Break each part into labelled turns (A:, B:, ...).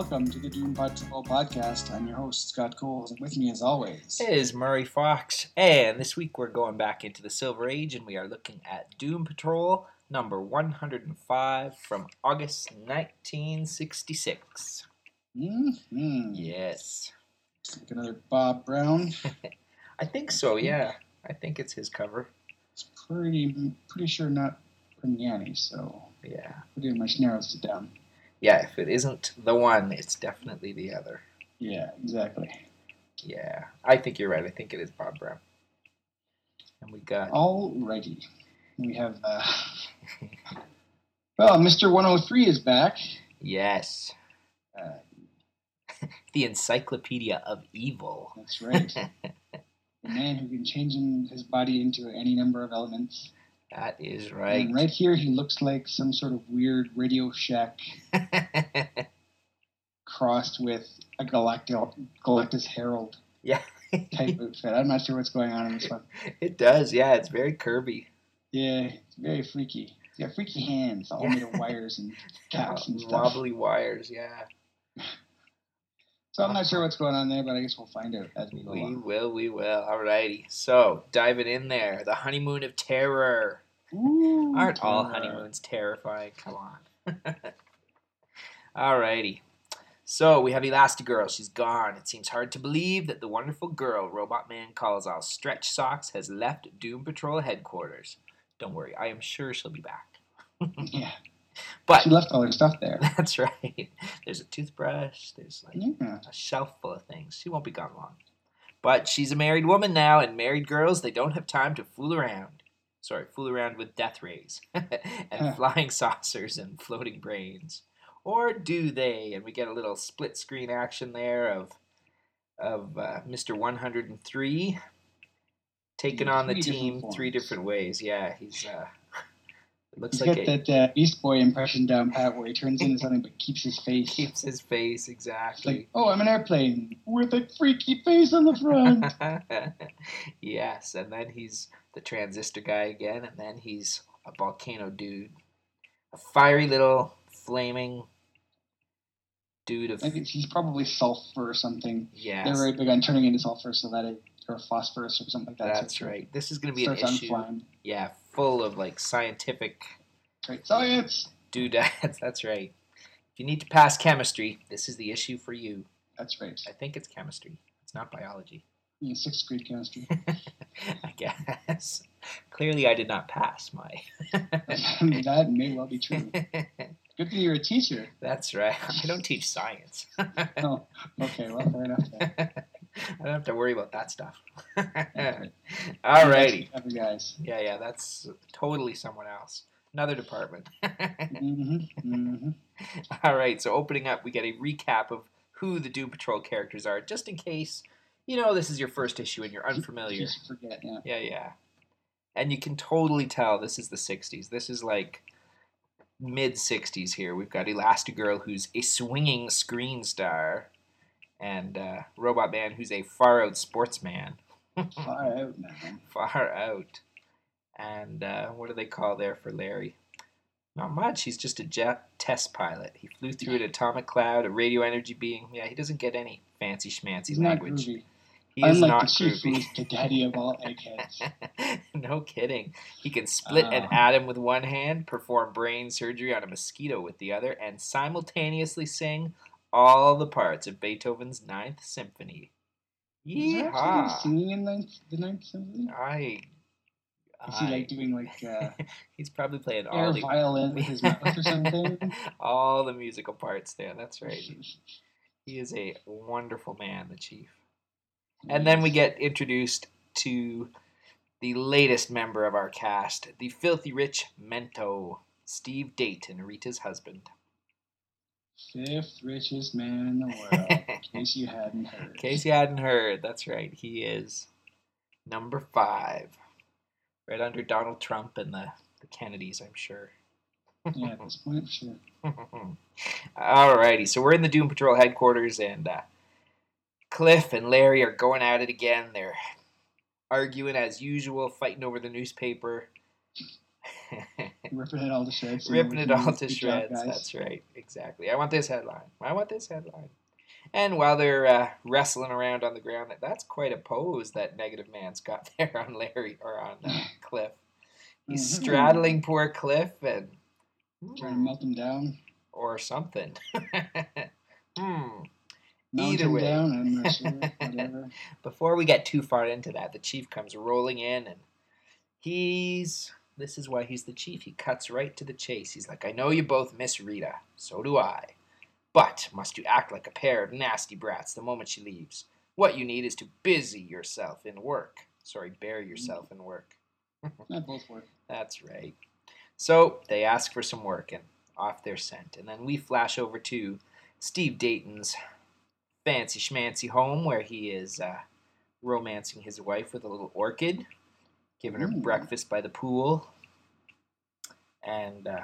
A: Welcome to the Doom Patrol podcast. I'm your host, Scott Coles, and with me, as always,
B: is Murray Fox, and this week we're going back into the Silver Age and we are looking at Doom Patrol number 105 from August 1966.
A: mm-hmm.
B: Yes.
A: Like another Bob Brown.
B: I think so, yeah. I think it's his cover.
A: It's pretty, pretty sure not Premiani, so
B: Yeah.
A: pretty much narrows it down.
B: Yeah, if it isn't the one, it's definitely the other.
A: Yeah, exactly.
B: Yeah. I think you're right. I think it is Bob Brown. And we got.
A: Alrighty, we have. Uh, well, Hundred Three is back.
B: Yes.
A: Uh,
B: The Encyclopedia of Evil.
A: that's right. the man who can change his body into any number of elements.
B: That is right.
A: And right here, he looks like some sort of weird Radio Shack crossed with a Galactic Galactus Herald
B: yeah.
A: type outfit. I'm not sure what's going on in this one.
B: it does, yeah. It's very Kirby.
A: Yeah, it's very freaky. He's got freaky hands, all made of wires and caps and stuff.
B: Wobbly wires, yeah.
A: So I'm not sure what's going on there, but I guess we'll find out as we go
B: We
A: along.
B: will, we will. Alrighty. So, diving in there. The honeymoon of terror.
A: Ooh,
B: Aren't all
A: terror.
B: honeymoons terrifying? Come on. Alrighty. So, we have Elastigirl. She's gone. It seems hard to believe that the wonderful girl Robot Man calls all Stretch Socks has left Doom Patrol headquarters. Don't worry, I am sure she'll be back.
A: Yeah,
B: But
A: she left all her stuff there.
B: that's right. There's a toothbrush. There's like
A: Yeah.
B: a shelf full of things. She won't be gone long. But she's a married woman now, and married girls, they don't have time to fool around. Sorry, fool around with death rays and flying saucers and floating brains. Or do they? And we get a little split screen action there of of uh, Mr. 103 taking on the team three different ways. Yeah, he's uh, it looks
A: He's
B: like
A: got
B: it
A: that uh, Beast Boy impression down pat where he turns into something but keeps his face.
B: keeps his face exactly.
A: like, oh, I'm an airplane with a freaky face on the front.
B: yes, and then he's the transistor guy again, and then he's a volcano dude, a fiery little flaming dude of
A: I think he's probably sulfur or something.
B: yes,
A: They're very big on turning into sulfur so that it, or phosphorus or something like that.
B: that's
A: so
B: right. This is going to be an issue,
A: flying.
B: yeah, full of like scientific
A: Right. Science.
B: doodads. That's right. If you need to pass chemistry, this is the issue for you.
A: That's right.
B: I think it's chemistry. It's not biology.
A: In sixth grade chemistry.
B: I guess. Clearly, I did not pass my.
A: that may well be true. Good thing you're a teacher.
B: That's right. I don't teach science.
A: Oh, okay. Well, fair enough. Then.
B: I don't have to worry about that stuff.
A: right.
B: Alrighty.
A: Other guys.
B: Yeah, yeah, that's totally someone else. Another department.
A: hmm hmm
B: All right, so opening up, we get a recap of who the Doom Patrol characters are, just in case, you know, this is your first issue and you're unfamiliar.
A: Just forget. Yeah.
B: Yeah, yeah. And you can totally tell this is the 60s. This is like mid 60s here. We've got Elastigirl, who's a swinging screen star, and uh, Robot Man, who's a far out sportsman.
A: Far out, man.
B: Far out. And uh, what do they call there for Larry? Not much. He's just a jet test pilot. He flew through an atomic cloud, a radio energy being. Yeah, he doesn't get any fancy schmancy
A: He's not
B: language.
A: groovy.
B: He is
A: Unlike
B: not
A: the chief,
B: groovy.
A: the daddy of all eggheads.
B: no kidding. He can split an
A: Ah.
B: atom with one hand, perform brain surgery on a mosquito with the other, and simultaneously sing all the parts of Beethoven's Ninth Symphony.
A: Actually singing in ninth, the ninth symphony?
B: I.
A: Is he like doing like uh,
B: he's probably playing all the
A: violin with his mouth or something?
B: all the musical parts there. That's right. He is a wonderful man, the chief. And then we get introduced to the latest member of our cast, the filthy rich Mento, Steve Dayton, Rita's husband.
A: Fifth richest man in the world, in case you hadn't heard.
B: In case you hadn't heard, that's right. He is number five. Right under Donald Trump and the, the Kennedys, I'm sure.
A: yeah, at this point, sure.
B: Alrighty, so we're in the Doom Patrol headquarters, and uh, Cliff and Larry are going at it again. They're arguing as usual, fighting over the newspaper.
A: Ripping it all to shreds.
B: Ripping it all to
A: job,
B: shreds. That's right, exactly. I want this headline. I want this headline. And while they're uh, wrestling around on the ground, that's quite a pose that Negative Man's got there on Larry or on uh, Cliff. He's
A: Mhm.
B: straddling poor Cliff and
A: Trying to melt him down.
B: or something. hmm. Either way.
A: down. Sure.
B: Before we get too far into that, the chief comes rolling in and he's this is why he's the chief. He cuts right to the chase. He's like, I know you both miss Rita. So do I. But must you act like a pair of nasty brats the moment she leaves? What you need is to busy yourself in work. Sorry, bury yourself in work.
A: Not both work.
B: That's right. So they ask for some work and off they're sent. And then we flash over to Steve Dayton's fancy schmancy home where he is uh, romancing his wife with a little orchid, giving her
A: Ooh.
B: breakfast by the pool. And uh,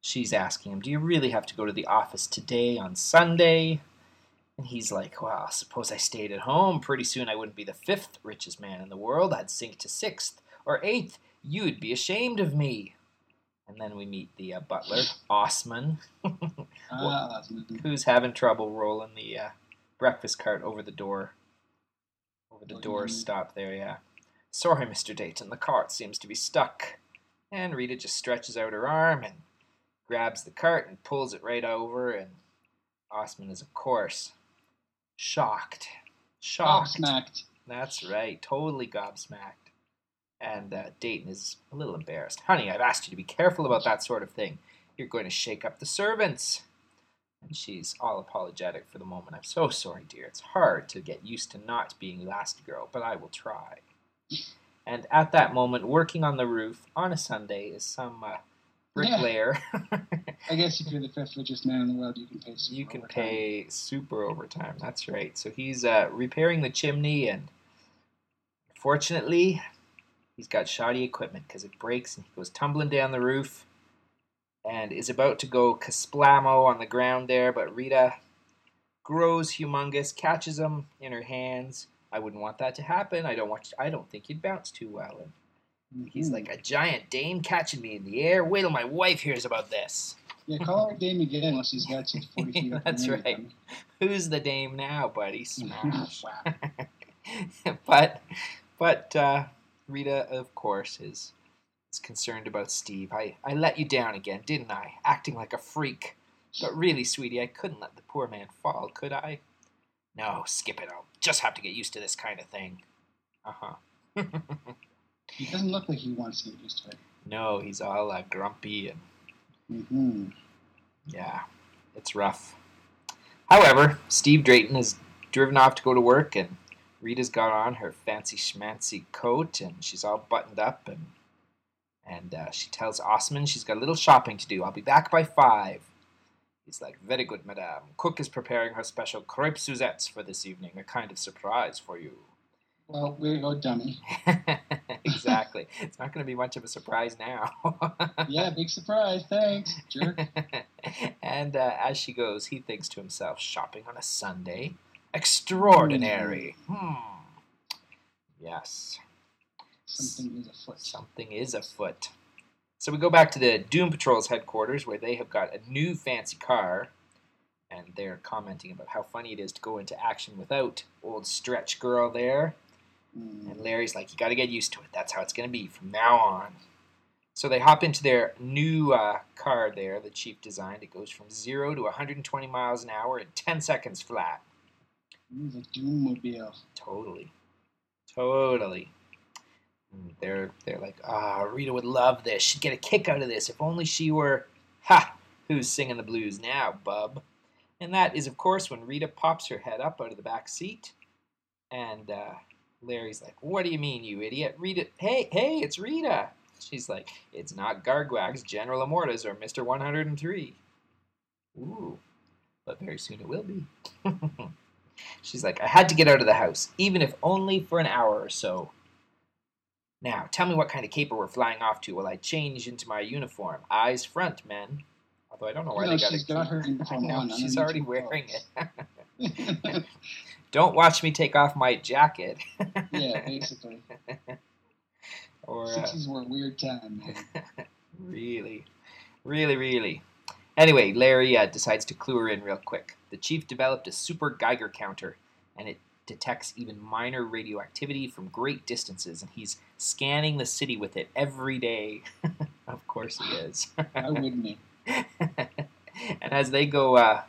B: she's asking him, Do you really have to go to the office today on Sunday? And he's like, Well, suppose I stayed at home. Pretty soon I wouldn't be the fifth richest man in the world. I'd sink to sixth or eighth. You'd be ashamed of me. And then we meet the uh, butler, Osman,
A: Ah,
B: who's having trouble rolling the uh, breakfast cart over the door. Over the
A: Oh,
B: door
A: mean-
B: stop there, yeah. Sorry, Mr. Dayton, the cart seems to be stuck. And Rita just stretches out her arm and grabs the cart and pulls it right over, and Osman is, of course, shocked. Shocked.
A: Gobsmacked.
B: That's right, totally gobsmacked. And uh, Dayton is a little embarrassed. Honey, I've asked you to be careful about that sort of thing. You're going to shake up the servants. And she's all apologetic for the moment. I'm so sorry, dear. It's hard to get used to not being Elastigirl, but I will try. And at that moment, working on the roof on a Sunday is some uh, bricklayer.
A: I guess if you're the fifth richest man in the world, you can pay. super
B: you can
A: overtime.
B: pay super overtime. That's right. So he's uh, repairing the chimney, and fortunately, he's got shoddy equipment because it breaks, and he goes tumbling down the roof, and is about to go kasplamo on the ground there. But Rita grows humongous, catches him in her hands. I wouldn't want that to happen. I don't want. I don't think you'd bounce too well. And he's
A: Mhm.
B: like a giant dame catching me in the air. Wait till my wife hears about this.
A: Yeah, call her Dame again unless she's got you 40 feet
B: That's right.
A: from
B: Who's the dame now, buddy? Smash. but but uh, Rita, of course, is is concerned about Steve. I, I let you down again, didn't I? Acting like a freak. But really, sweetie, I couldn't let the poor man fall, could I? No, skip it. I'll just have to get used to this kind of thing. Uh huh.
A: He doesn't look like he wants to get used to it.
B: no, he's all uh, grumpy and
A: Mm-hmm.
B: Yeah, it's rough. However, Steve Drayton is driven off to go to work, and Rita's got on her fancy schmancy coat, and she's all buttoned up, and and uh, she tells Osman she's got a little shopping to do. I'll be back by five. He's like, very good, madame. Cook is preparing her special crepe Suzettes for this evening, a kind of surprise for you.
A: Well, we're go, dummy.
B: exactly. it's not going to be much of a surprise now.
A: Yeah, big surprise. Thanks, jerk.
B: and uh, as she goes, he thinks to himself, shopping on a Sunday? Extraordinary. Hmm. Yes,
A: Something is afoot.
B: something is afoot. So we go back to the Doom Patrol's headquarters where they have got a new fancy car. And they're commenting about how funny it is to go into action without old stretch girl there.
A: Mm.
B: And Larry's like, you got to get used to it. That's how it's going to be from now on. So they hop into their new uh, car there, the Chief designed. It goes from 0 to 120 miles an hour in 10 seconds flat.
A: Ooh, the Doommobile.
B: Totally. Totally. And they're, they're like, ah, Rita would love this. She'd get a kick out of this if only she were. Ha! Who's singing the blues now, bub? And that is, of course, when Rita pops her head up out of the back seat. And uh, Larry's like, What do you mean, you idiot? Rita, hey, hey, it's Rita. She's like, It's not Garguax, General Immortus, or Mr. 103. Ooh, but very soon it will be. She's like, I had to get out of the house, even if only for an hour or so. Now, tell me what kind of caper we're flying off to while I change into my uniform. Eyes front, men. Although I don't know why
A: You
B: they got
A: she's
B: it.
A: got her
B: I
A: uniform
B: know,
A: on.
B: she's already wearing it. don't watch me take off my jacket.
A: yeah, basically.
B: or uh,
A: Sixties were a weird time, man.
B: Really, really, really. Anyway, Larry uh, decides to clue her in real quick. The chief developed a super Geiger counter, and it detects even minor radioactivity from great distances, and he's scanning the city with it every day. of course he is.
A: Why wouldn't he?
B: and as they go uh,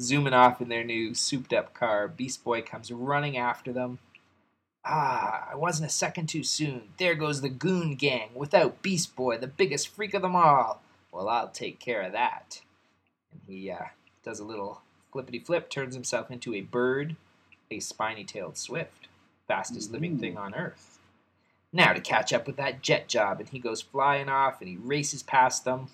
B: zooming off in their new souped up car, Beast Boy comes running after them. Ah, I wasn't a second too soon. There goes the goon gang without Beast Boy, the biggest freak of them all. Well, I'll take care of that. And he uh, does a little flippity flip, turns himself into a bird, a spiny tailed swift, fastest living thing on Earth. Now to catch up with that jet job, and he goes flying off and he races past them.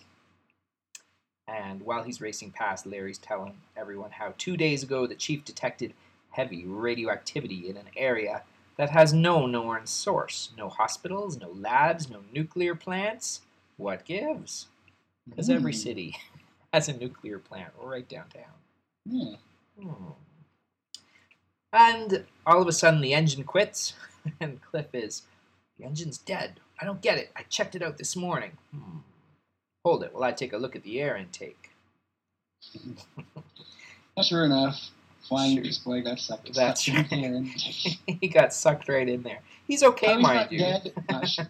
B: And while he's racing past, Larry's telling everyone how two days ago the chief detected heavy radioactivity in an area that has no known source. No hospitals, no labs, no nuclear plants. What gives? Because every
A: Hmm.
B: city has a nuclear plant right downtown.
A: Yeah.
B: Hmm. And all of a sudden the engine quits, and Cliff is, the engine's dead. I don't get it. I checked it out this morning. Hmm. Hold it while I take a look at the air intake.
A: Sure enough, flying
B: Sure.
A: display got sucked.
B: That's
A: sucked in
B: right. he got sucked right in there. He's okay,
A: he's
B: mind
A: not
B: you.
A: dead? Sure.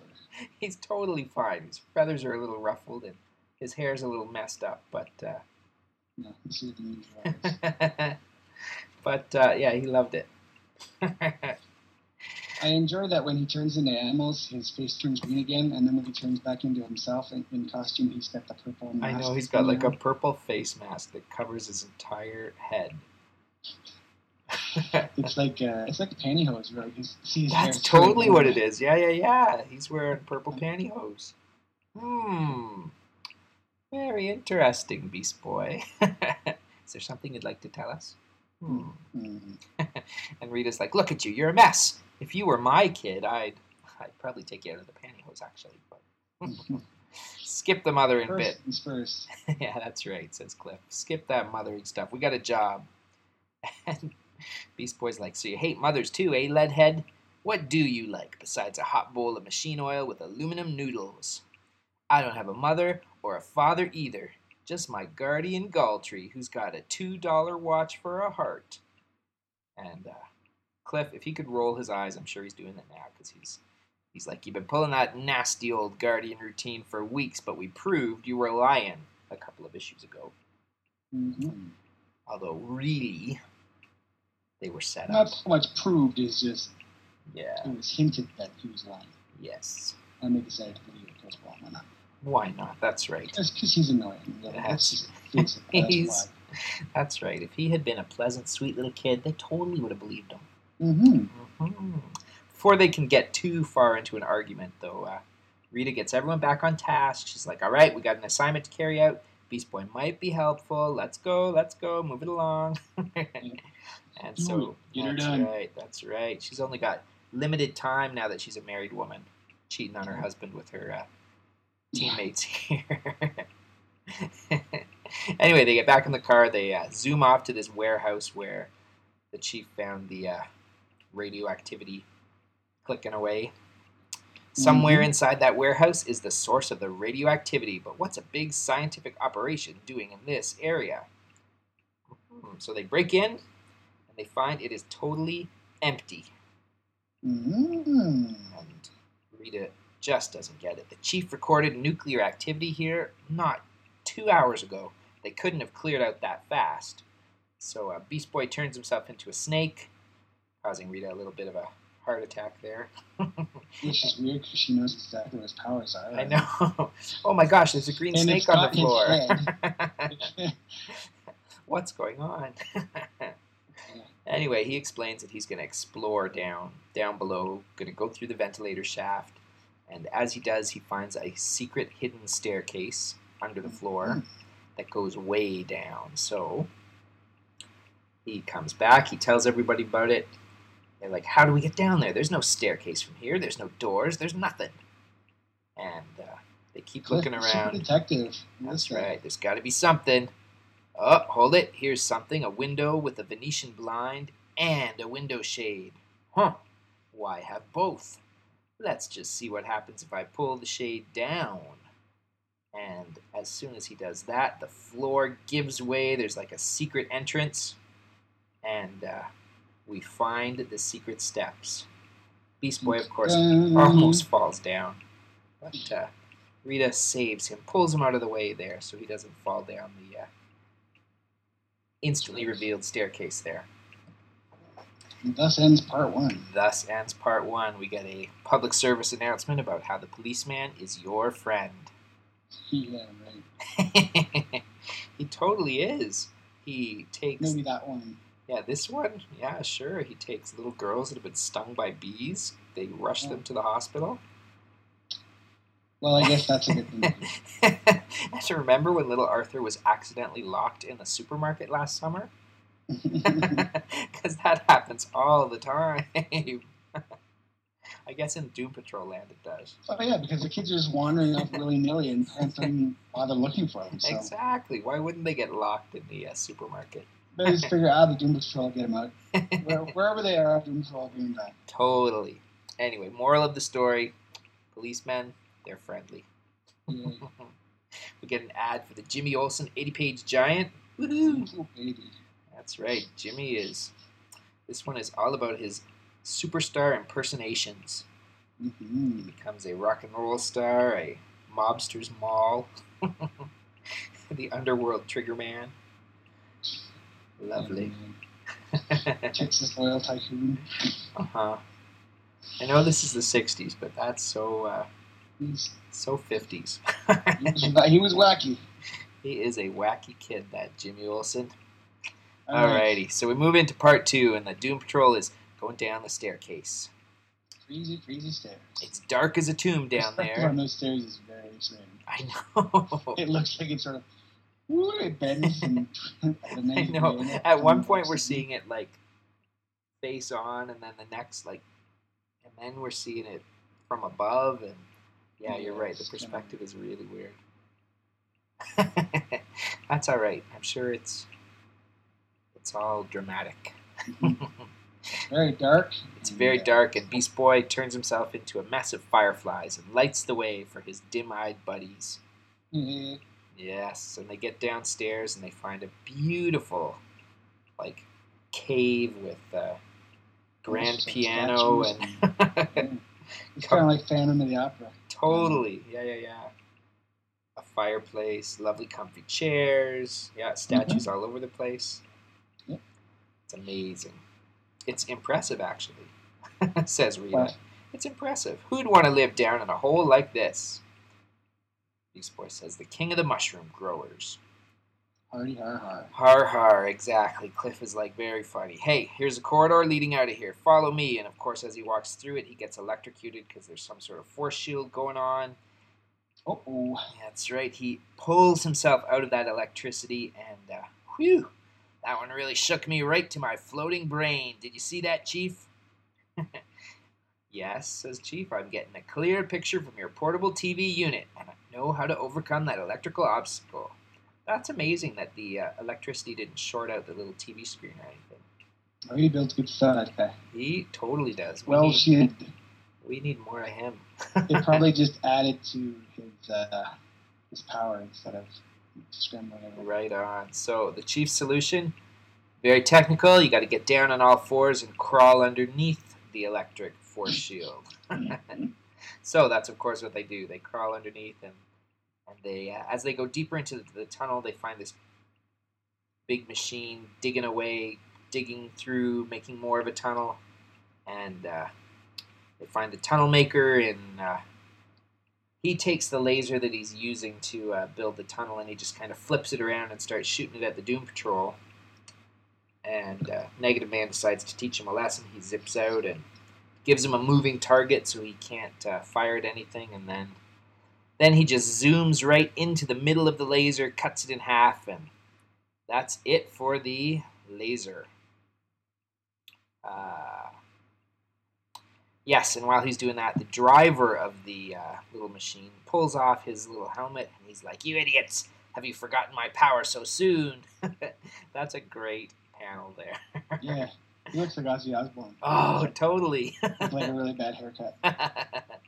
B: He's totally fine. His feathers are a little ruffled and his hair's a little messed up, but uh,
A: No, this is the news rise.
B: but uh, yeah, he loved it.
A: I enjoy that when he turns into animals, his face turns green again, and then when he turns back into himself in, in costume, he's got the purple mask.
B: I know he's got like a purple face mask that covers his entire head.
A: It's like uh, it's like a pantyhose, really. You see his
B: That's totally what it is. Yeah, yeah, yeah. He's wearing purple pantyhose. Hmm. Very interesting, Beast Boy. is there something you'd like to tell us? Hmm. And Rita's like, "Look at you, you're a mess. If you were my kid, I'd, I'd probably take you out of the pantyhose, actually." But skip the mothering
A: First
B: bit.
A: first.
B: yeah, that's right," says Cliff. "Skip that mothering stuff. We got a job." And Beast Boy's like, "So you hate mothers too, eh, Leadhead? What do you like besides a hot bowl of machine oil with aluminum noodles?" I don't have a mother or a father either. Just my guardian Galtry, who's got a two dollar watch for a heart. And uh, Cliff, if he could roll his eyes, I'm sure he's doing it now because he's he's like, you've been pulling that nasty old guardian routine for weeks, but we proved you were lying a couple of issues ago.
A: Mhm.
B: Although really, they were set up.
A: Not so much proved is just
B: Yeah.
A: it was hinted that he was lying.
B: Yes.
A: And they decided to believe it goes well. Why not?
B: That's right.
A: Just because he's annoying. Yeah,
B: That's-
A: let's just face it. That's
B: He's- That's right. If he had been a pleasant, sweet little kid, they totally would have believed him.
A: Mm-hmm.
B: Mhm. Before they can get too far into an argument, though, uh, Rita gets everyone back on task. She's like, "All right, we got an assignment to carry out. Beast Boy might be helpful. Let's go, let's go, move it along." and so
A: her
B: that's
A: done.
B: right. That's right. She's only got limited time now that she's a married woman, cheating on her husband with her uh, teammates here. anyway, they get back in the car. They uh, zoom off to this warehouse where the chief found the uh, radioactivity clicking away. Somewhere
A: Mhm.
B: inside that warehouse is the source of the radioactivity, but what's a big scientific operation doing in this area? Hmm, So they break in and they find it is totally empty.
A: Mm-hmm.
B: And Rita just doesn't get it. The chief recorded nuclear activity here not two hours ago. They couldn't have cleared out that fast. So uh, Beast Boy turns himself into a snake, causing Rita a little bit of a heart attack there.
A: Which is weird because she knows exactly what his powers are.
B: I know. oh my gosh, there's a green
A: And
B: snake on the floor. What's going on? anyway, he explains that he's going to explore down down below, going to go through the ventilator shaft, and as he does, he finds a secret hidden staircase under the floor that goes way down. So he comes back, he tells everybody about it. They're like, How do we get down there? There's no staircase from here, there's no doors, there's nothing. And uh, they keep
A: Cliff,
B: looking around.
A: detective.
B: That's
A: guy.
B: right. There's got to be something. Oh, hold it. Here's something. A window with a Venetian blind and a window shade. Huh. Why have both? Let's just see what happens if I pull the shade down. And as soon as he does that, the floor gives way. There's like a secret entrance. And uh, we find the secret steps. Beast Boy, of course, almost falls down. But uh, Rita saves him, pulls him out of the way there so he doesn't fall down the uh, instantly revealed staircase there.
A: And thus ends part one.
B: Thus ends part one. We get a public service announcement about how the policeman is your friend.
A: Yeah, right.
B: he totally is. He takes.
A: Maybe that one.
B: Yeah, this one, yeah, sure. He takes little girls that have been stung by bees. They rush them to the hospital.
A: Well, I guess that's a good thing.
B: I to remember when little Arthur was accidentally locked in the supermarket last summer? Because that happens all the time. I guess in Doom Patrol Land it does.
A: oh yeah, because the kids are just wandering off willy nilly and parents don't even bother looking for them. So
B: Exactly. Why wouldn't they get locked in the uh, supermarket?
A: they just figure out the Doom Patrol get them out. Where, wherever they are, Doom Patrol will them back.
B: Totally. Anyway, moral of the story policemen, they're friendly.
A: Yeah.
B: We get an ad for the Jimmy Olsen 80 page giant. Woohoo!
A: Oh, baby.
B: That's right. Jimmy is. This one is all about his superstar impersonations. He
A: hmm
B: becomes a rock and roll star, a mobster's mall, the underworld trigger man. Lovely.
A: Texas oil tycoon.
B: uh huh. I know this is the '60s, but that's so uh, so '50s.
A: he, was, he was wacky.
B: he is a wacky kid, that Jimmy Olsen. Alrighty, so we move into part two, and the Doom Patrol is going down the staircase.
A: Crazy, crazy stairs.
B: It's dark as a tomb down
A: Perspective
B: there.
A: on those stairs is very strange.
B: I know.
A: It looks like it's sort of. Woo, it bends and.
B: I know. At one point, we're seeing it like face on, and then the next, like, and then we're seeing it from above. And yeah, you're right. The perspective is really weird. That's all right. I'm sure it's it's all dramatic.
A: very dark.
B: It's very
A: uh,
B: dark, and Beast Boy turns himself into a mess of fireflies and lights the way for his dim-eyed buddies.
A: yeah,
B: Yes, and they get downstairs and they find a beautiful, like, cave with a grand
A: Some uh,
B: piano
A: statues
B: and.
A: Mm-hmm. It's kind of like Phantom of the Opera.
B: totally, yeah, yeah, yeah. A fireplace, lovely, comfy chairs. Yeah, statues mm-hmm. all over the place. It's amazing. It's impressive, actually, says Rita. It's impressive. Who'd want to live down in a hole like this? Beast Boy says, the king of the mushroom growers.
A: Hardy har har.
B: Har har, exactly. Cliff is like very funny. Hey, here's a corridor leading out of here. Follow me. And of course, as he walks through it, he gets electrocuted because there's some sort of force shield going on.
A: Oh, oh.
B: That's right. He pulls himself out of that electricity, and uh, whew, that one really shook me right to my floating brain. Did you see that, Chief? yes, says Chief. I'm getting a clear picture from your portable TV unit, and I know how to overcome that electrical obstacle. That's amazing that the uh, electricity didn't short out the little TV screen or anything.
A: Oh, he built good stuff, that guy.
B: He totally does. We,
A: Well,
B: need,
A: shit.
B: we need more of him.
A: They probably just added to his uh, his power instead of scrambling.
B: Right on. So the chief's solution, very technical. You got to get down on all fours and crawl underneath the electric force shield. so that's of course what they do. They crawl underneath, and and they uh, as they go deeper into the, the tunnel, they find this big machine digging away, digging through, making more of a tunnel, and uh, they find the tunnel maker and. Uh, he takes the laser that he's using to uh, build the tunnel and he just kind of flips it around and starts shooting it at the Doom Patrol. And uh, Negative Man decides to teach him a lesson. He zips out and gives him a moving target so he can't uh, fire at anything. And then Then he just zooms right into the middle of the laser, cuts it in half, and that's it for the laser. Uh, yes, and while he's doing that, the driver of the uh, little machine pulls off his little helmet, and he's like, "You idiots! Have you forgotten my power so soon?" that's a great panel there.
A: Yeah, he looks like Ozzy Osbourne.
B: oh, totally.
A: With like a really bad haircut.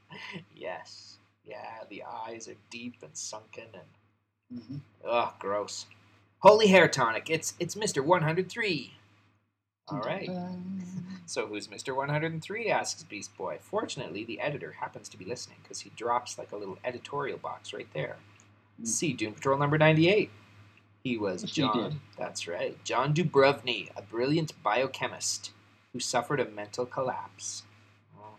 B: yes. Yeah, the eyes are deep and sunken and
A: hmm
B: ugh, gross. Holy hair tonic. It's it's Mr. 103. All right. So who's Mr. 103? asks Beast Boy. Fortunately, the editor happens to be listening because he drops like a little editorial box right there.
A: Mm.
B: See Doom Patrol number 98. He was
A: Yes,
B: John. That's right. John Dubrovny, a brilliant biochemist who suffered a mental collapse.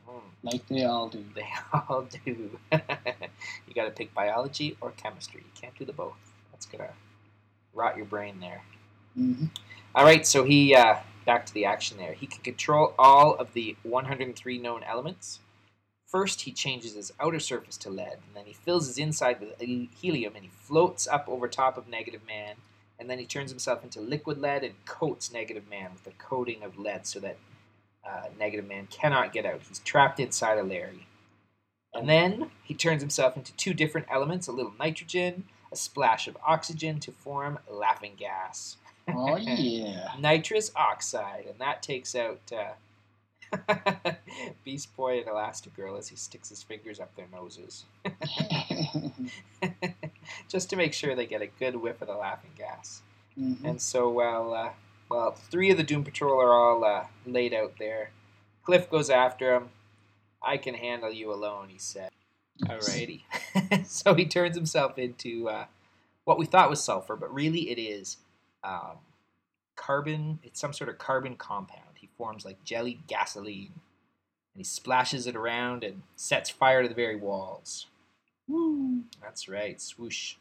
B: Mhm.
A: Like they all do.
B: They all do. you got to pick biology or chemistry. You can't do the both. That's gonna rot your brain there.
A: hmm
B: All right, so he uh, back to the action there. He can control all of the 103 known elements. First, he changes his outer surface to lead, and then he fills his inside with helium, and he floats up over top of Negative Man. And then he turns himself into liquid lead and coats Negative Man with a coating of lead, so that uh, Negative Man cannot get out. He's trapped inside of Larry. And then he turns himself into two different elements: a little nitrogen, a splash of oxygen to form laughing gas
A: Oh yeah.
B: nitrous oxide, and that takes out uh, Beast Boy and Elastigirl as he sticks his fingers up their noses, just to make sure they get a good whiff of the laughing gas.
A: hmm
B: And so, while uh, well, three of the Doom Patrol are all uh, laid out there, Cliff goes after him. I can handle you alone, he said. Alrighty. so he turns himself into uh, what we thought was sulfur, but really it is um, carbon. It's some sort of carbon compound. He forms like jellied gasoline, and he splashes it around and sets fire to the very walls.
A: Woo.
B: That's right, swoosh.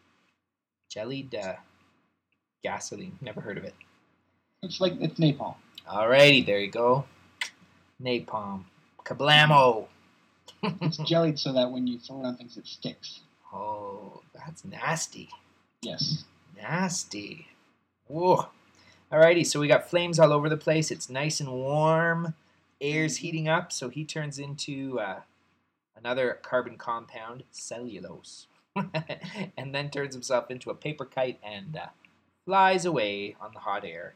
B: Jellied uh, gasoline. Never heard of it.
A: It's like it's napalm.
B: Alrighty, there you go. Napalm. Kablamo!
A: It's jellied so that when you throw it on things, it sticks.
B: Oh, that's nasty.
A: Yes.
B: Nasty. Whoa. Alrighty, so we got flames all over the place. It's nice and warm. Air's heating up, so he turns into uh, another carbon compound, cellulose. and then turns himself into a paper kite and uh, flies away on the hot air.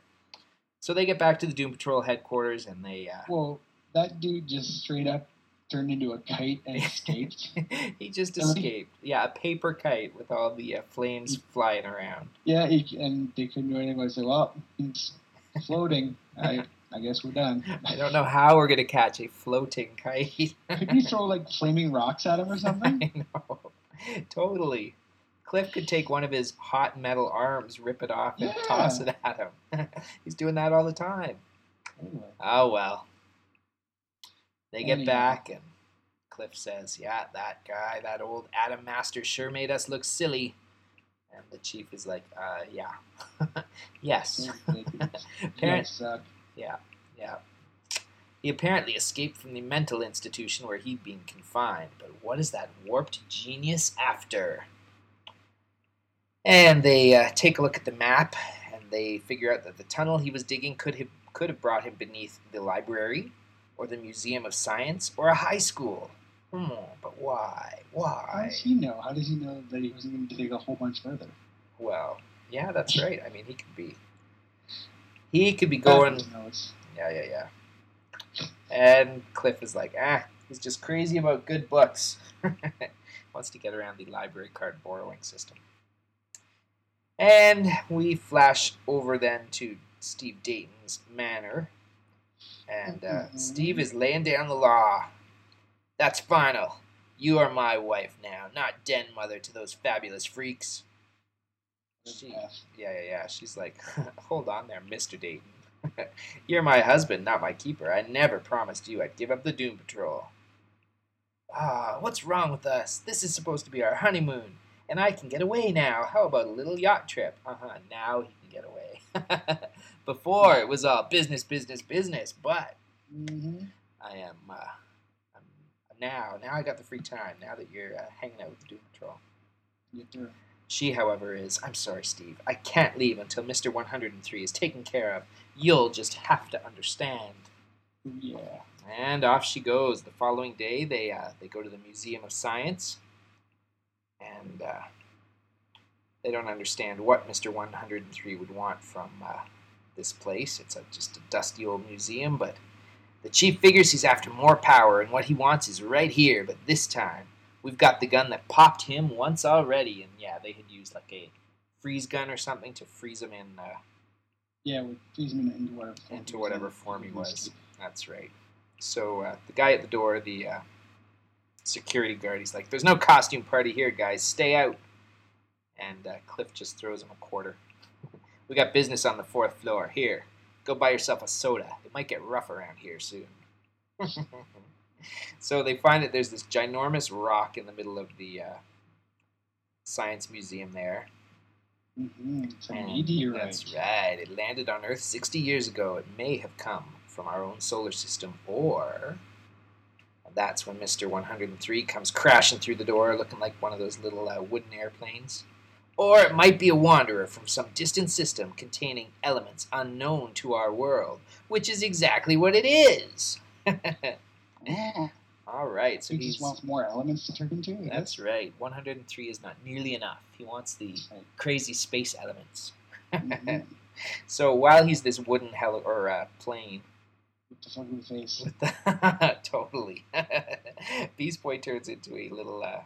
B: So they get back to the Doom Patrol headquarters and they. Uh,
A: Well, that dude just straight up turned into a kite and escaped.
B: he just escaped. Yeah, a paper kite with all the uh, flames flying around.
A: yeah, he, and they couldn't do anything but said, "Well, he's floating. I, I guess we're done."
B: I don't know how we're gonna catch a floating kite.
A: Could you throw like flaming rocks at him or something?
B: I know. Totally. Cliff could take one of his hot metal arms, rip it off, and
A: Yeah.
B: toss it at him. He's doing that all the time.
A: Anyway.
B: Oh well. They get
A: Anyhow.
B: back, and Cliff says, "Yeah, that guy, that old Adam Master, sure made us look silly." And the chief is like, "Uh, yeah, yes."
A: You
B: Parent-
A: guys suck.
B: Yeah. He apparently escaped from the mental institution where he'd been confined, but what is that warped genius after? And they uh, take a look at the map, and they figure out that the tunnel he was digging could have could have brought him beneath the library, or the Museum of Science, or a high school. Hmm, but why? Why?
A: How does he know? How does he know that he wasn't going to dig a whole bunch further?
B: Well, yeah, that's right. I mean, he could be. He could be going. Yeah, yeah, yeah. And Cliff is like, ah, he's just crazy about good books. Wants to get around the library card borrowing system. And we flash over then to Steve Dayton's manor. And uh,
A: Mhm.
B: Steve is laying down the law. That's final. You are my wife now, not den mother to those fabulous freaks. She, yeah, yeah, yeah. She's like, hold on there, Mr. Dayton. You're my husband, not my keeper. I never promised you I'd give up the Doom Patrol. Ah, what's wrong with us? This is supposed to be our honeymoon, and I can get away now. How about a little yacht trip? Uh huh. Now he can get away. Before it was all business, business, business. But
A: Mhm.
B: I am, uh, I'm, Now, now I got the free time. Now that you're uh, hanging out with the Doom Patrol. She, however, is, I'm sorry, Steve. I can't leave until Mr. 103 is taken care of. You'll just have to understand.
A: Yeah.
B: And off she goes. The following day, they uh, they go to the Museum of Science, and uh, they don't understand what Mister One Hundred and Three would want from uh, this place. It's a, just a dusty old museum, but the chief figures he's after more power, and what he wants is right here. But this time, we've got the gun that popped him once already, and yeah, they had used like a freeze gun or something to freeze him in. Uh,
A: Yeah, we freeze him into whatever form
B: Into
A: he was
B: whatever form he was. That's right. So uh, the guy at the door, the uh, security guard, he's like, "There's no costume party here, guys. Stay out." And uh, Cliff just throws him a quarter. we got business on the fourth floor. Here, go buy yourself a soda. It might get rough around here soon. so they find that there's this ginormous rock in the middle of the uh, science museum there.
A: Mm-hmm. It's a meteorite.
B: That's right. It landed on Earth 60 years ago. It may have come from our own solar system, or that's when Mr. 103 comes crashing through the door looking like one of those little uh, wooden airplanes. Or it might be a wanderer from some distant system containing elements unknown to our world, which is exactly what it is.
A: Oh,
B: All right, so
A: he just wants more elements to turn into.
B: That's right. 103 is not nearly enough. He wants the
A: Right.
B: crazy space elements.
A: Mhm.
B: So while he's this wooden heli- or uh, plane,
A: With the fucking face.
B: with the totally, Beast Boy turns into a little uh,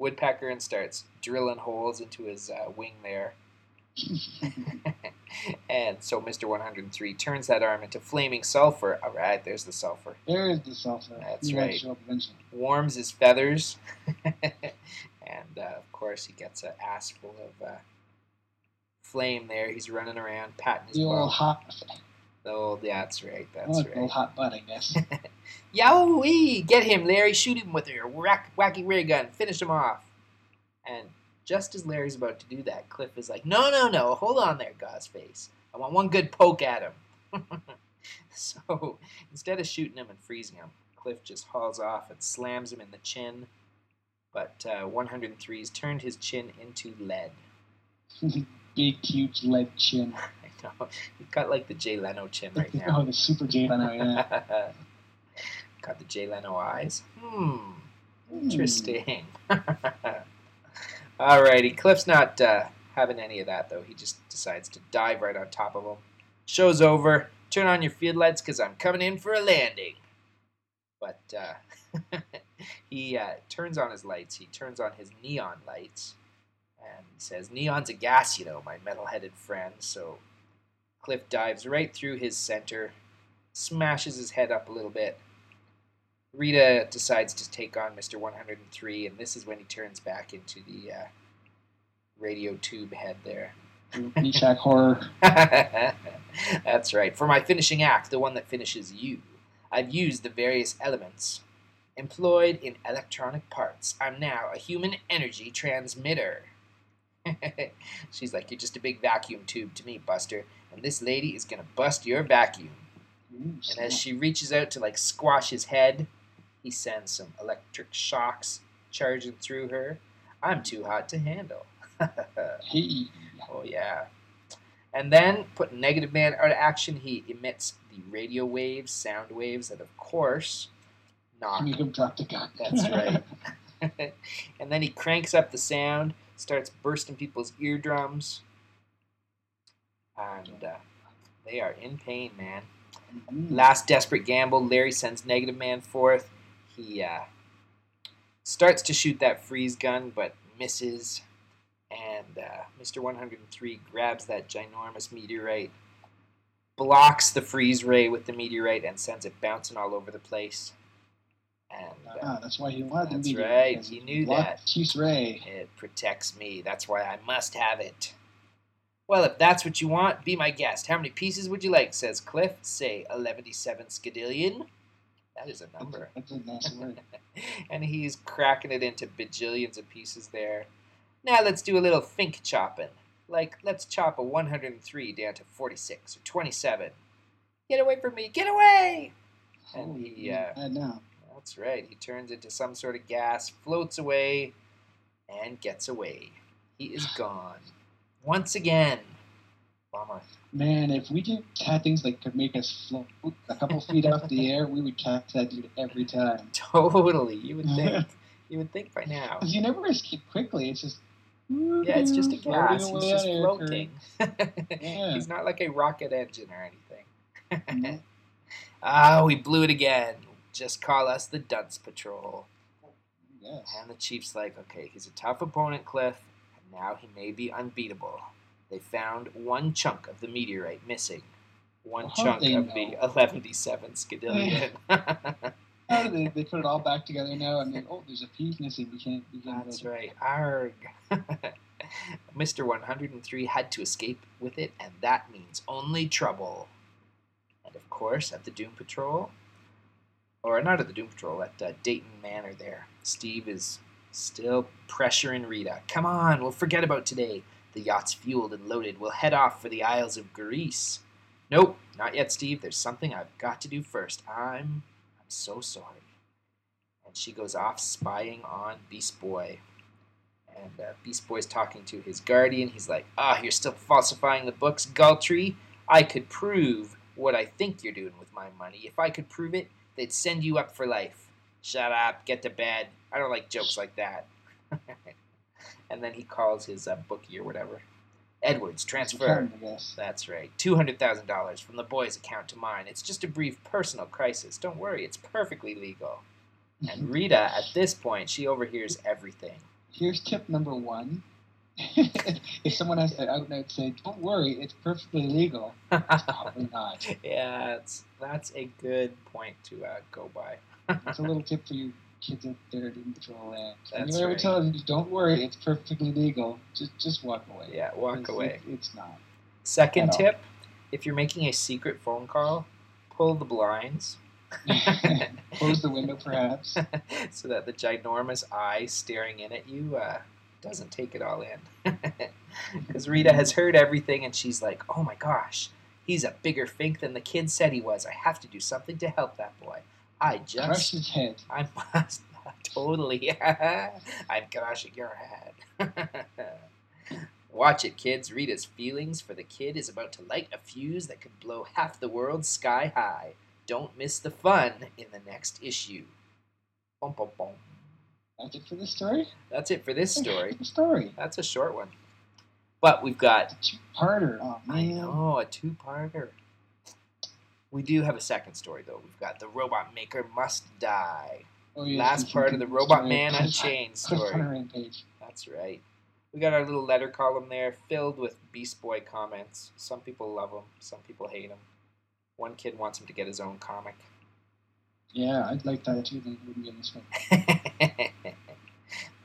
B: woodpecker and starts drilling holes into his uh, wing there. and so Mr. 103 turns that arm into flaming sulfur. All right, there's the sulfur.
A: there is the sulfur.
B: That's right.
A: show up eventually.
B: Warms his feathers, and uh, of course he gets an ass full of uh, flame there. He's running around patting his
A: The old hot,
B: The old, that's right,
A: oh,
B: that's
A: the
B: right.
A: old hot butt, I guess.
B: Yowie! Get him, Larry! Shoot him with your whack, wacky ray gun. Finish him off. And just as Larry's about to do that, Cliff is like, "No, no, no! Hold on there, Ghostface. I want one good poke at him." so instead of shooting him and freezing him, Cliff just hauls off and slams him in the chin. But uh, 103's turned his chin into lead.
A: Big, huge lead chin.
B: Know. You've got like the Jay Leno chin right
A: oh,
B: now.
A: the super Jay Leno, yeah.
B: got the Jay Leno eyes. Hmm.
A: Hmm.
B: Interesting. Alrighty, Cliff's not uh, having any of that though. He just decides to dive right on top of him. Show's over. Turn on your field lights because I'm coming in for a landing. But uh, he uh, turns on his lights. He turns on his neon lights and says, Neon's a gas, you know, my metal headed friend. So Cliff dives right through his center, smashes his head up a little bit, Rita decides to take on Mr. 103, and this is when he turns back into the uh, radio tube head there.
A: Nishak horror.
B: That's right. For my finishing act, the one that finishes you, I've used the various elements employed in electronic parts. I'm now a human energy transmitter. She's like, You're just a big vacuum tube to me, Buster, and this lady is going to bust your vacuum.
A: Ooh,
B: And as she reaches out to like squash his head, he sends some electric shocks charging through her. I'm too hot to handle.
A: Hey.
B: oh yeah. And then, put Negative Man out of action, he emits the radio waves, sound waves that, of course, knock.
A: Make him drop the gun.
B: That's right. and then he cranks up the sound, starts bursting people's eardrums, and uh, they are in pain, man.
A: Mm.
B: Last desperate gamble, Larry sends Negative Man forth. He uh, starts to shoot that freeze gun, but misses. And uh, Mr. 103 grabs that ginormous meteorite, blocks the freeze ray with the meteorite, and sends it bouncing all over the place. And uh,
A: Ah, that's why he wanted
B: That's
A: the meteor,
B: right, he knew that.
A: Chief's ray.
B: it protects me. That's why I must have it. Well, if that's what you want, be my guest. How many pieces would you like? says Cliff. Say 1177 skadillion. That is a number.
A: That's a nice word.
B: and he's cracking it into bajillions of pieces there. Now let's do a little think chopping. Like, let's chop a 103 down to 46 or 27. Get away from me! Get away! And
A: Holy
B: he, uh,
A: bad now.
B: That's That's right. He turns into some sort of gas, floats away, and gets away. He is gone. Once again. Bummer.
A: Man, if we just had things that could make us float a couple feet off the air, we would catch that dude every time.
B: Totally. You would think. you would think by now.
A: you never escape quickly. It's just
B: Yeah, it's just a gas. He's just floating.
A: Yeah.
B: He's not like a rocket engine or anything.
A: current.
B: Ah, we blew it again. Just call us the Dunce Patrol.
A: yes.
B: And the Chief's like, okay, he's a tough opponent, Cliff, now he may be unbeatable. They found one chunk of the meteorite missing. One
A: Well,
B: chunk of
A: know?
B: the 11D7
A: How do they, they put it all back together now and then, oh, there's a piece missing. We can't. We can't
B: That's right. Arg. Mr. 103 had to escape with it, and that means only trouble. And of course, at the Doom Patrol, or not at the Doom Patrol, at uh, Dayton Manor there, Steve is still pressuring Rita. Come on, we'll forget about today. The yacht's fueled and loaded. We'll head off for the Isles of Greece. Nope, not yet, Steve. There's something I've got to do first. I'm. I'm so sorry. And she goes off spying on Beast Boy. And uh, Beast Boy's talking to his guardian. He's like, Ah, you're still falsifying the books, Galtry? I could prove what I think you're doing with my money. If I could prove it, they'd send you up for life. Shut up, get to bed. I don't like jokes like that. and then he calls his uh, bookie or whatever. Edwards, transfer. That's right. $200,000 from the boy's account to mine. It's just a brief personal crisis. Don't worry, it's perfectly legal. And Rita, at this point, she overhears everything.
A: Here's tip number one. if someone has to out and say, "Don't worry, it's perfectly legal," it's probably not.
B: yeah, it's, that's a good point to uh, go by.
A: It's a little tip for you kids out there doing patrol land.
B: That's
A: you
B: right.
A: tell them, "Don't worry, it's perfectly legal," just just walk away.
B: Yeah, walk away.
A: it- it's not.
B: Second
A: all.
B: tip if you're making a secret phone call, pull the blinds
A: Close the window, perhaps.
B: so that the ginormous eye staring in at you uh, doesn't take it all in. Because Rita has heard everything and she's like, oh my gosh, he's a bigger fink than the kid said he was. I have to do something to help that boy. I just,
A: his head.
B: I must, totally, I'm crushing your head. Watch it, kids. Rita's feelings for the kid is about to light a fuse that could blow half the world sky high. Don't miss the fun in the next issue. Bum, bum, bum.
A: That's it for this story.
B: That's it for this story.
A: Story.
B: That's a short one. But we've got,
A: Two-parter. Oh man.
B: know, a two parter. We do have a second story, though. We've got The Robot Maker Must Die.
A: Oh, yes,
B: Last part of the Robot. Man Unchained story. That's right. We got our little letter column there filled with Beast Boy comments. Some people love him, some people hate him. One kid wants him to get his own comic.
A: Yeah, I'd like that too. Then wouldn't be in this one.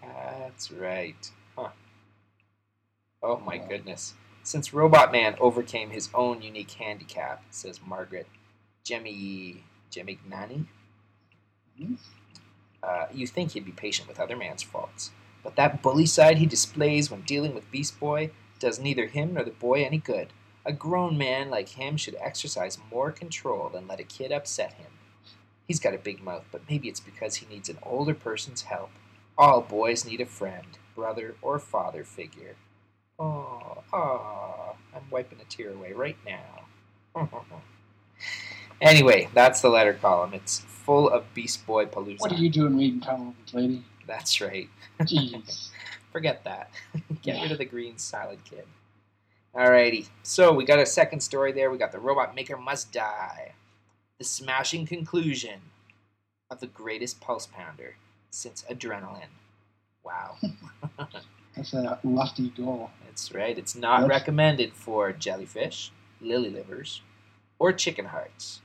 B: That's right. Huh. Oh my goodness. Since Robot Man overcame his own unique handicap, says Margaret Jemmy Jemignani, uh, you think he'd be patient with other man's faults. But that bully side he displays when dealing with Beast Boy does neither him nor the boy any good. A grown man like him should exercise more control than let a kid upset him. He's got a big mouth, but maybe it's because he needs an older person's help. All boys need a friend, brother, or father figure. Oh, ah, I'm wiping a tear away right now. anyway, that's the letter column. It's full of Beast Boy palooza.
A: What are you doing reading columns, lady?
B: That's right.
A: Jeez.
B: Forget that. Get
A: Yeah.
B: rid of the green salad kid. Alrighty. So we got a second story there. We got the robot maker must die. The smashing conclusion of the greatest pulse pounder since adrenaline. Wow.
A: That's a lofty goal.
B: Right. It's not
A: Yep.
B: recommended for jellyfish, lily livers, or chicken hearts.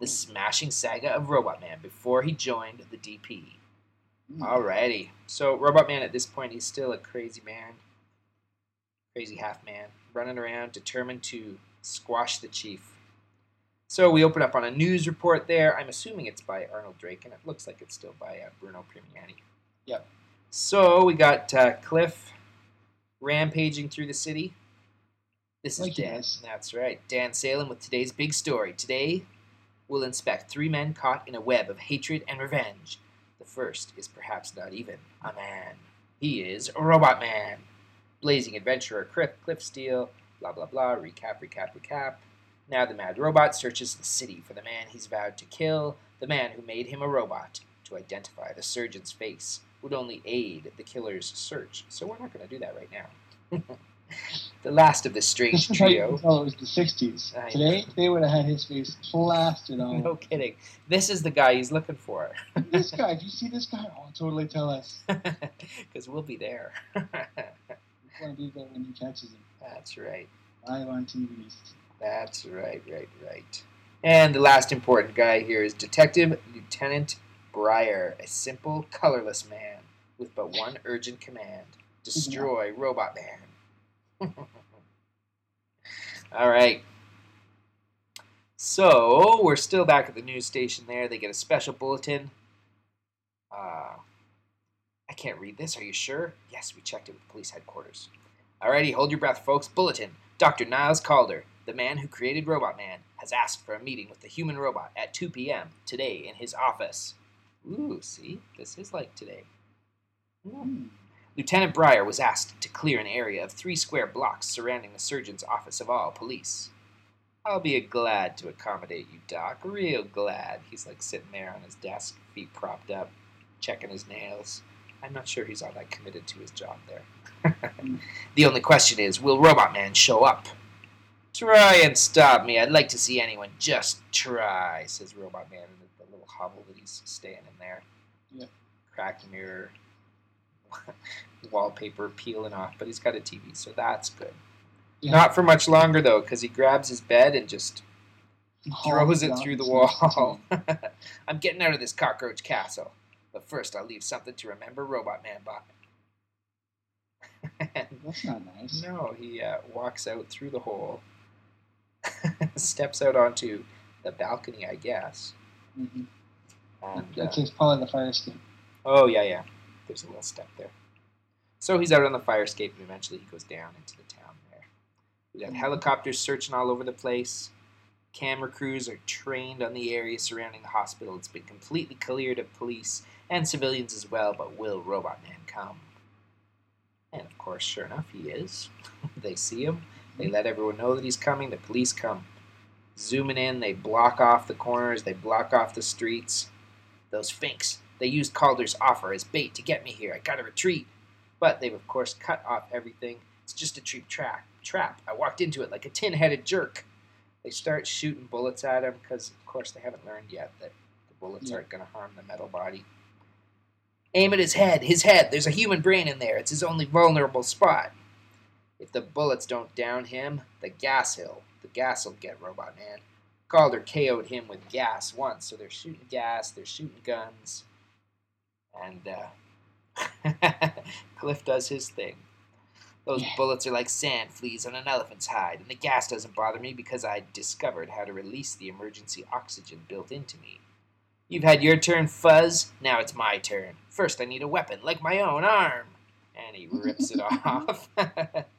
B: The smashing saga of Robot Man before he joined the DP.
A: Mm.
B: Alrighty. So Robot Man at this point he's still a crazy man. Crazy half man. Running around determined to squash the chief. So we open up on a news report there. I'm assuming it's by Arnold Drake, and it looks like it's still by uh, Bruno Premiani.
A: Yep.
B: So we got uh, Cliff rampaging through the city. This is
A: Like
B: Dan. That's right. Dan Salem with today's big story. Today, we'll inspect three men caught in a web of hatred and revenge. The first is perhaps not even a man. He is a Robot Man. Blazing adventurer Cliff, Cliff Steele, blah blah blah, recap, recap, recap. Now the mad robot searches the city for the man he's vowed to kill, the man who made him a robot. To identify the surgeon's face would only aid the killer's search, so we're not going to do that right now. the last of this strange
A: This is how you
B: trio.
A: oh, it was the 60s.
B: I
A: Today, they would have had his face plastered on.
B: No kidding. This is the guy he's looking for.
A: this guy, do you see this guy? Oh, totally tell us.
B: Because we'll be there.
A: we're going to be there when he catches him.
B: That's right.
A: Live on TV.
B: That's right, right, right. And the last important guy here is Detective Lieutenant Breyer, a simple, colorless man with but one urgent command destroy Robot Man. All right. So, we're still back at the news station there. They get a special bulletin. Uh, I can't read this. Are you sure? Yes, we checked it with police headquarters. Alrighty, hold your breath, folks. Bulletin. Dr. Niles Calder, the man who created Robot Man, has asked for a meeting with the human robot at 2 p.m. today in his office. Ooh, see? This is like today.
A: Hmm.
B: Lieutenant Breyer was asked to clear an area of three square blocks surrounding the surgeon's office of all police. I'll be glad to accommodate you, Doc. Real glad. He's like sitting there on his desk, feet propped up, checking his nails. I'm not sure he's all that committed to his job there. the only question is will Robot Man show up? Try and stop me. I'd like to see anyone just try, says Robot Man in little hovel that he's staying in there.
A: Yeah.
B: Cracked mirror, wallpaper peeling off, but he's got a TV, so that's good.
A: Yeah.
B: Not for much longer though, because he grabs his bed and just throws it through the wall. I'm getting out of this cockroach castle, but first I'll leave something to remember Robot Man by.
A: That's not nice.
B: no, he uh, walks out through the hole, steps out onto the balcony, I guess,
A: Mhm.
B: and uh,
A: That's his, probably the fire escape.
B: Oh yeah, yeah. There's a little step there. So he's out on the fire escape, and eventually he goes down into the town there. We got helicopters searching all over the place. Camera crews are trained on the area surrounding the hospital. It's been completely cleared of police and civilians as well, but will Robot Man come? And of course, sure enough, he is. they see him. They let everyone know that he's coming. The police come zooming in. They block off the corners. They block off the streets. Those finks. They used Calder's offer as bait to get me here. I gotta retreat. But they've, of course, cut off everything. It's just a cheap trap. Trap. I walked into it like a tin headed jerk. They start shooting bullets at him because, of course, they haven't learned yet that the bullets
A: Yeah.
B: aren't going to harm the metal body. Aim at his head. His head. There's a human brain in there. It's his only vulnerable spot. If the bullets don't down him, the gas will. The gas will get Robot Man. Calder KO'd him with gas once, so they're shooting gas, they're shooting guns, and uh, Cliff does his thing. Those
A: Yeah.
B: bullets are like sand fleas on an elephant's hide, and the gas doesn't bother me because I discovered how to release the emergency oxygen built into me. You've had your turn, Fuzz. Now it's my turn. First, I need a weapon, like my own arm. And he rips it off.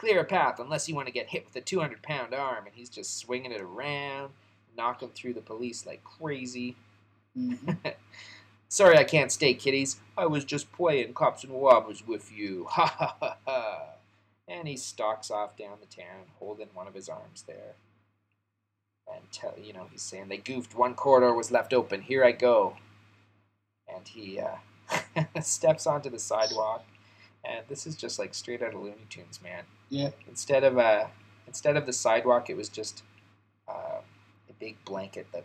B: Clear a path unless you want to get hit with a 200 pound arm, and he's just swinging it around, knocking through the police like crazy.
A: Mhm.
B: Sorry I can't stay, kiddies. I was just playing cops and robbers with you. Ha ha ha ha. And he stalks off down the town, holding one of his arms there. And tell you know, he's saying they goofed. One corridor was left open. Here I go. And he uh, steps onto the sidewalk, and this is just like straight out of Looney Tunes, man.
A: Yeah.
B: Instead of uh, instead of the sidewalk, it was just uh, a big blanket that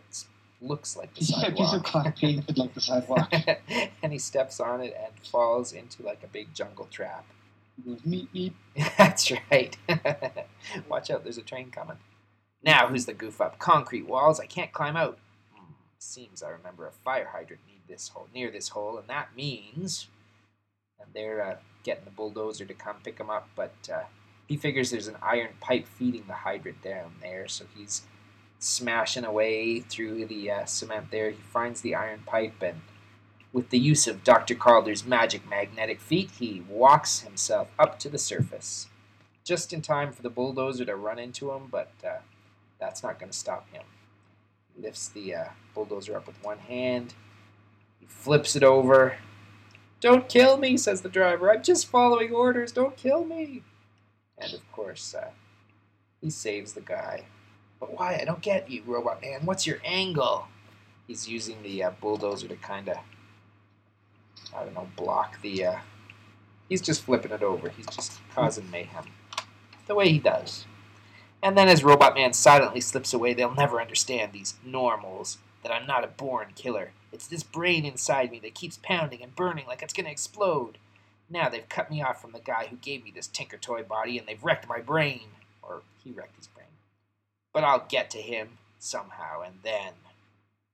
B: looks like the
A: got a piece of
B: sidewalk.
A: cloth painted like the sidewalk.
B: and he steps on it and falls into like a big jungle trap.
A: He goes, meep, meep.
B: That's right. Watch out, there's a train coming. Now, who's the goof up? Concrete walls, I can't climb out. Hmm, seems I remember a fire hydrant near this hole, near this hole, and that means. And they're uh, getting the bulldozer to come pick him up, but uh, he figures there's an iron pipe feeding the hydrant down there, so he's smashing away through the uh, cement there. He finds the iron pipe and with the use of Dr. Calder's magic magnetic feet, he walks himself up to the surface. Just in time for the bulldozer to run into him, but uh, that's not going to stop him. He lifts the uh, bulldozer up with one hand. He flips it over. Don't kill me, says the driver. I'm just following orders. Don't kill me. And of course, uh, he saves the guy. But why? I don't get you, Robot Man. What's your angle? He's using the uh, bulldozer to kind of, I don't know, block the. Uh, he's just flipping it over. He's just causing mayhem. The way he does. And then as Robot Man silently slips away, they'll never understand, these normals, that I'm not a born killer. It's this brain inside me that keeps pounding and burning like it's going to explode. Now they've cut me off from the guy who gave me this Tinker Toy body, and they've wrecked my brain. Or he wrecked his brain. But I'll get to him somehow, and then.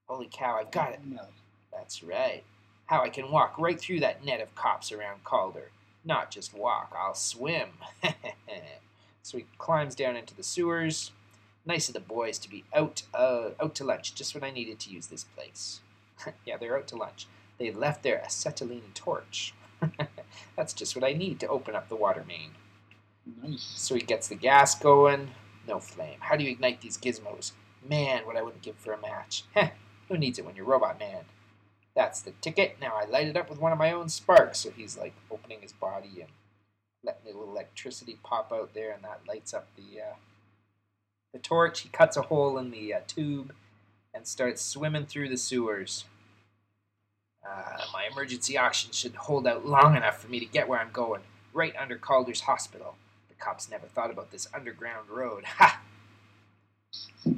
B: Holy cow, I've got it.
A: No.
B: That's right. How I can walk right through that net of cops around Calder. Not just walk, I'll swim. so he climbs down into the sewers. Nice of the boys to be out uh, out to lunch just when I needed to use this place. yeah, they're out to lunch. They left their acetylene torch. That's just what I need to open up the water main.
A: Nice.
B: So he gets the gas going. No flame. How do you ignite these gizmos? Man, what I wouldn't give for a match. Heh, who needs it when you're Robot Man? That's the ticket. Now I light it up with one of my own sparks. So he's like opening his body and letting a little electricity pop out there, and that lights up the uh, the torch. He cuts a hole in the uh, tube and starts swimming through the sewers. Uh, my emergency oxygen should hold out long enough for me to get where I'm going, right under Calder's hospital. The cops never thought about this underground road. Ha!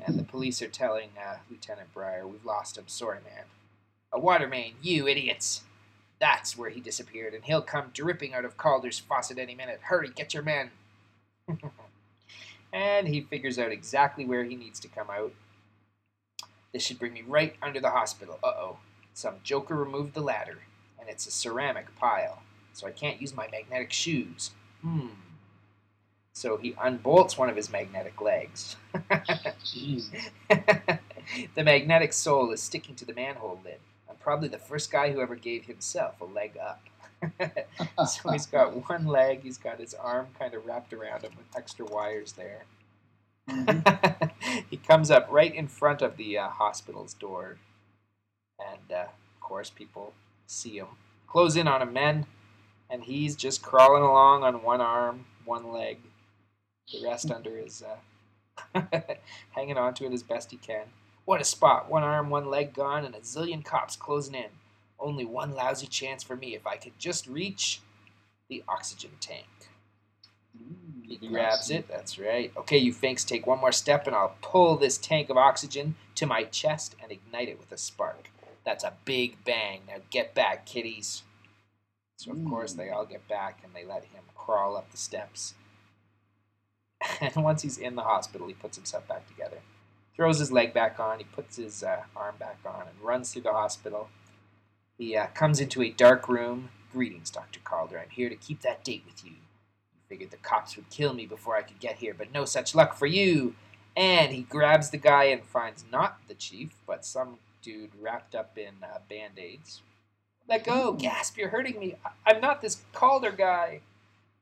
B: And the police are telling uh, Lieutenant Breyer, we've lost him. Sorry, man. A water main, you idiots. That's where he disappeared, and he'll come dripping out of Calder's faucet any minute. Hurry, get your men. and he figures out exactly where he needs to come out. This should bring me right under the hospital. Uh oh. Some joker removed the ladder, and it's a ceramic pile, so I can't use my magnetic shoes. Hmm. So he unbolts one of his magnetic legs. The magnetic sole is sticking to the manhole lid. I'm probably the first guy who ever gave himself a leg up. so he's got one leg, he's got his arm kind of wrapped around him with extra wires there.
A: Mhm.
B: he comes up right in front of the uh, hospital's door. And uh, of course, people see him. Close in on him, men. And he's just crawling along on one arm, one leg, the rest under his. Uh, hanging on to it as best he can. What a spot! One arm, one leg gone, and a zillion cops closing in. Only one lousy chance for me if I could just reach the oxygen tank. He grabs it. That's right. Okay, you Finks, take one more step, and I'll pull this tank of oxygen to my chest and ignite it with a spark. That's a big bang. Now get back, kiddies. So of course
A: Mm.
B: they all get back and they let him crawl up the steps. And once he's in the hospital, he puts himself back together, throws his leg back on, he puts his uh, arm back on, and runs through the hospital. He uh, comes into a dark room. Greetings, Dr. Calder. I'm here to keep that date with you. Figured the cops would kill me before I could get here, but no such luck for you. And he grabs the guy and finds not the chief, but some dude wrapped up in uh, band aids. Let go! Gasp! You're hurting me! I- I'm not this Calder guy!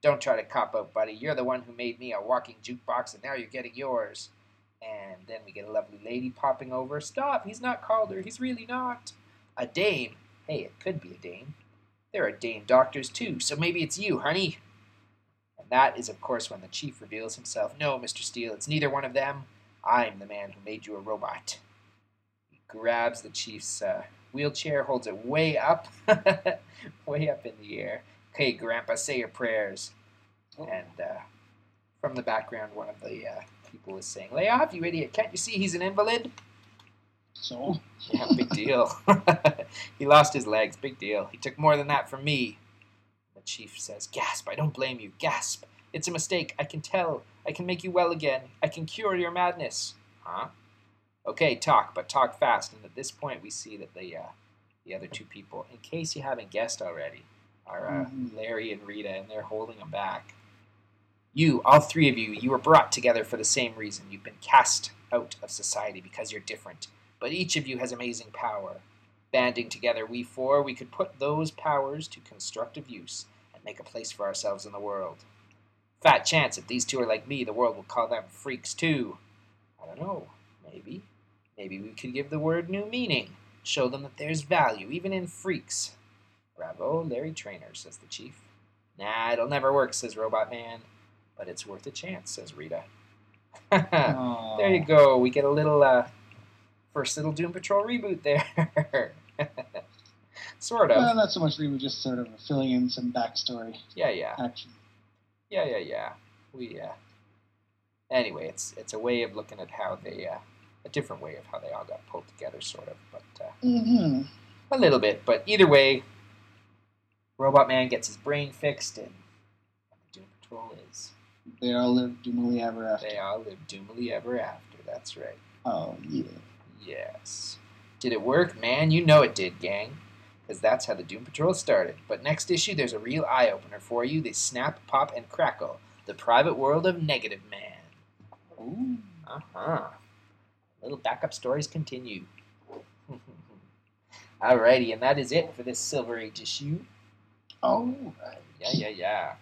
B: Don't try to cop out, buddy. You're the one who made me a walking jukebox, and now you're getting yours. And then we get a lovely lady popping over. Stop! He's not Calder. He's really not. A dame. Hey, it could be a dame. There are dame doctors, too, so maybe it's you, honey. That is, of course, when the chief reveals himself. No, Mr. Steele, it's neither one of them. I'm the man who made you a robot. He grabs the chief's uh, wheelchair, holds it way up, way up in the air. Okay, Grandpa, say your prayers.
A: Oh.
B: And uh, from the background, one of the uh, people is saying, Lay off, you idiot. Can't you see he's an invalid?
A: So,
B: Yeah, big deal. he lost his legs. Big deal. He took more than that from me. The chief says, Gasp, I don't blame you. Gasp. It's a mistake. I can tell. I can make you well again. I can cure your madness. Huh? Okay, talk, but talk fast. And at this point, we see that the, uh, the other two people, in case you haven't guessed already, are uh,
A: Mhm.
B: Larry and Rita, and they're holding him back. You, all three of you, you were brought together for the same reason. You've been cast out of society because you're different but each of you has amazing power. Banding together, we four, we could put those powers to constructive use make a place for ourselves in the world. Fat chance if these two are like me, the world will call them freaks too. I don't know, maybe. Maybe we could give the word new meaning, show them that there's value, even in freaks. Bravo, Larry Trainer, says the chief. Nah, it'll never work, says Robot Man. But it's worth a chance, says Rita. There you go. We get a little uh, first little Doom Patrol reboot there. sort of.
A: Well, not so much reboot, just sort of filling in some backstory
B: yeah, yeah,
A: action.
B: yeah, yeah, yeah. We uh. Anyway, it's it's a way of looking at how they uh, a different way of how they all got pulled together, sort of, but uh,
A: Mm-hmm.
B: a little bit. But either way, Robot Man gets his brain fixed, and the Doom Patrol is
A: They all live doomily ever after.
B: they all live doomily ever after. That's right.
A: Oh yeah.
B: Yes. Did it work? Man, you know it did, gang. Because that's how the Doom Patrol started. But next issue, there's a real eye opener for you. They snap, pop, and crackle. The private world of Negative Man.
A: Ooh.
B: Uh huh. Little backup stories continue. Alrighty, and that is it for this Silver Age issue.
A: Oh, right.
B: Yeah, yeah, yeah.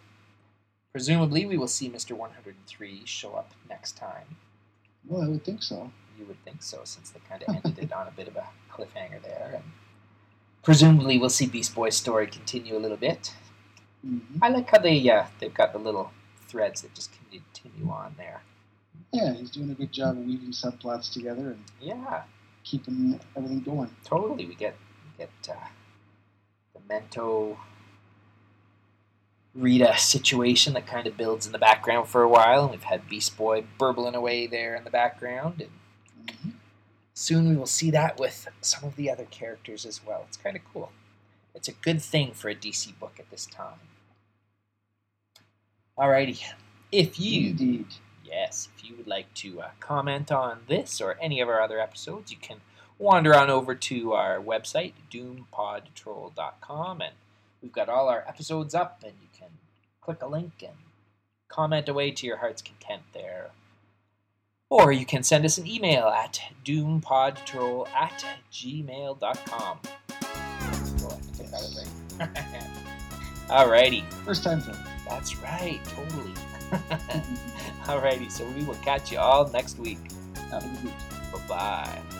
B: Presumably, we will see Mr. 103 show up next time.
A: Well, I would think so.
B: You would think so, since they kind of ended it on a bit of a cliffhanger there. And presumably, we'll see Beast Boy's story continue a little bit.
A: hmm
B: I like how they uh, they've got the little threads that just continue on there.
A: Yeah, he's doing a good job of weaving subplots together and
B: Yeah,
A: keeping everything going.
B: totally. We get we get uh, the Mento Rita situation that kind of builds in the background for a while, and we've had Beast Boy burbling away there in the background, and
A: hmm
B: soon we will see that with some of the other characters as well. It's kind of cool. It's a good thing for a DC book at this time. Alrighty, if you
A: Indeed.
B: Yes, if you would like to uh, comment on this or any of our other episodes, you can wander on over to our website, doompodtrol.com, and we've got all our episodes up, and you can click a link and comment away to your heart's content there. Or you can send us an email at doompodtrol at gmail.com. We'll have to get that right. Alrighty,
A: First time for
B: that's right, totally. Alrighty, so we will catch you all next week.
A: Have a good week.
B: Bye bye.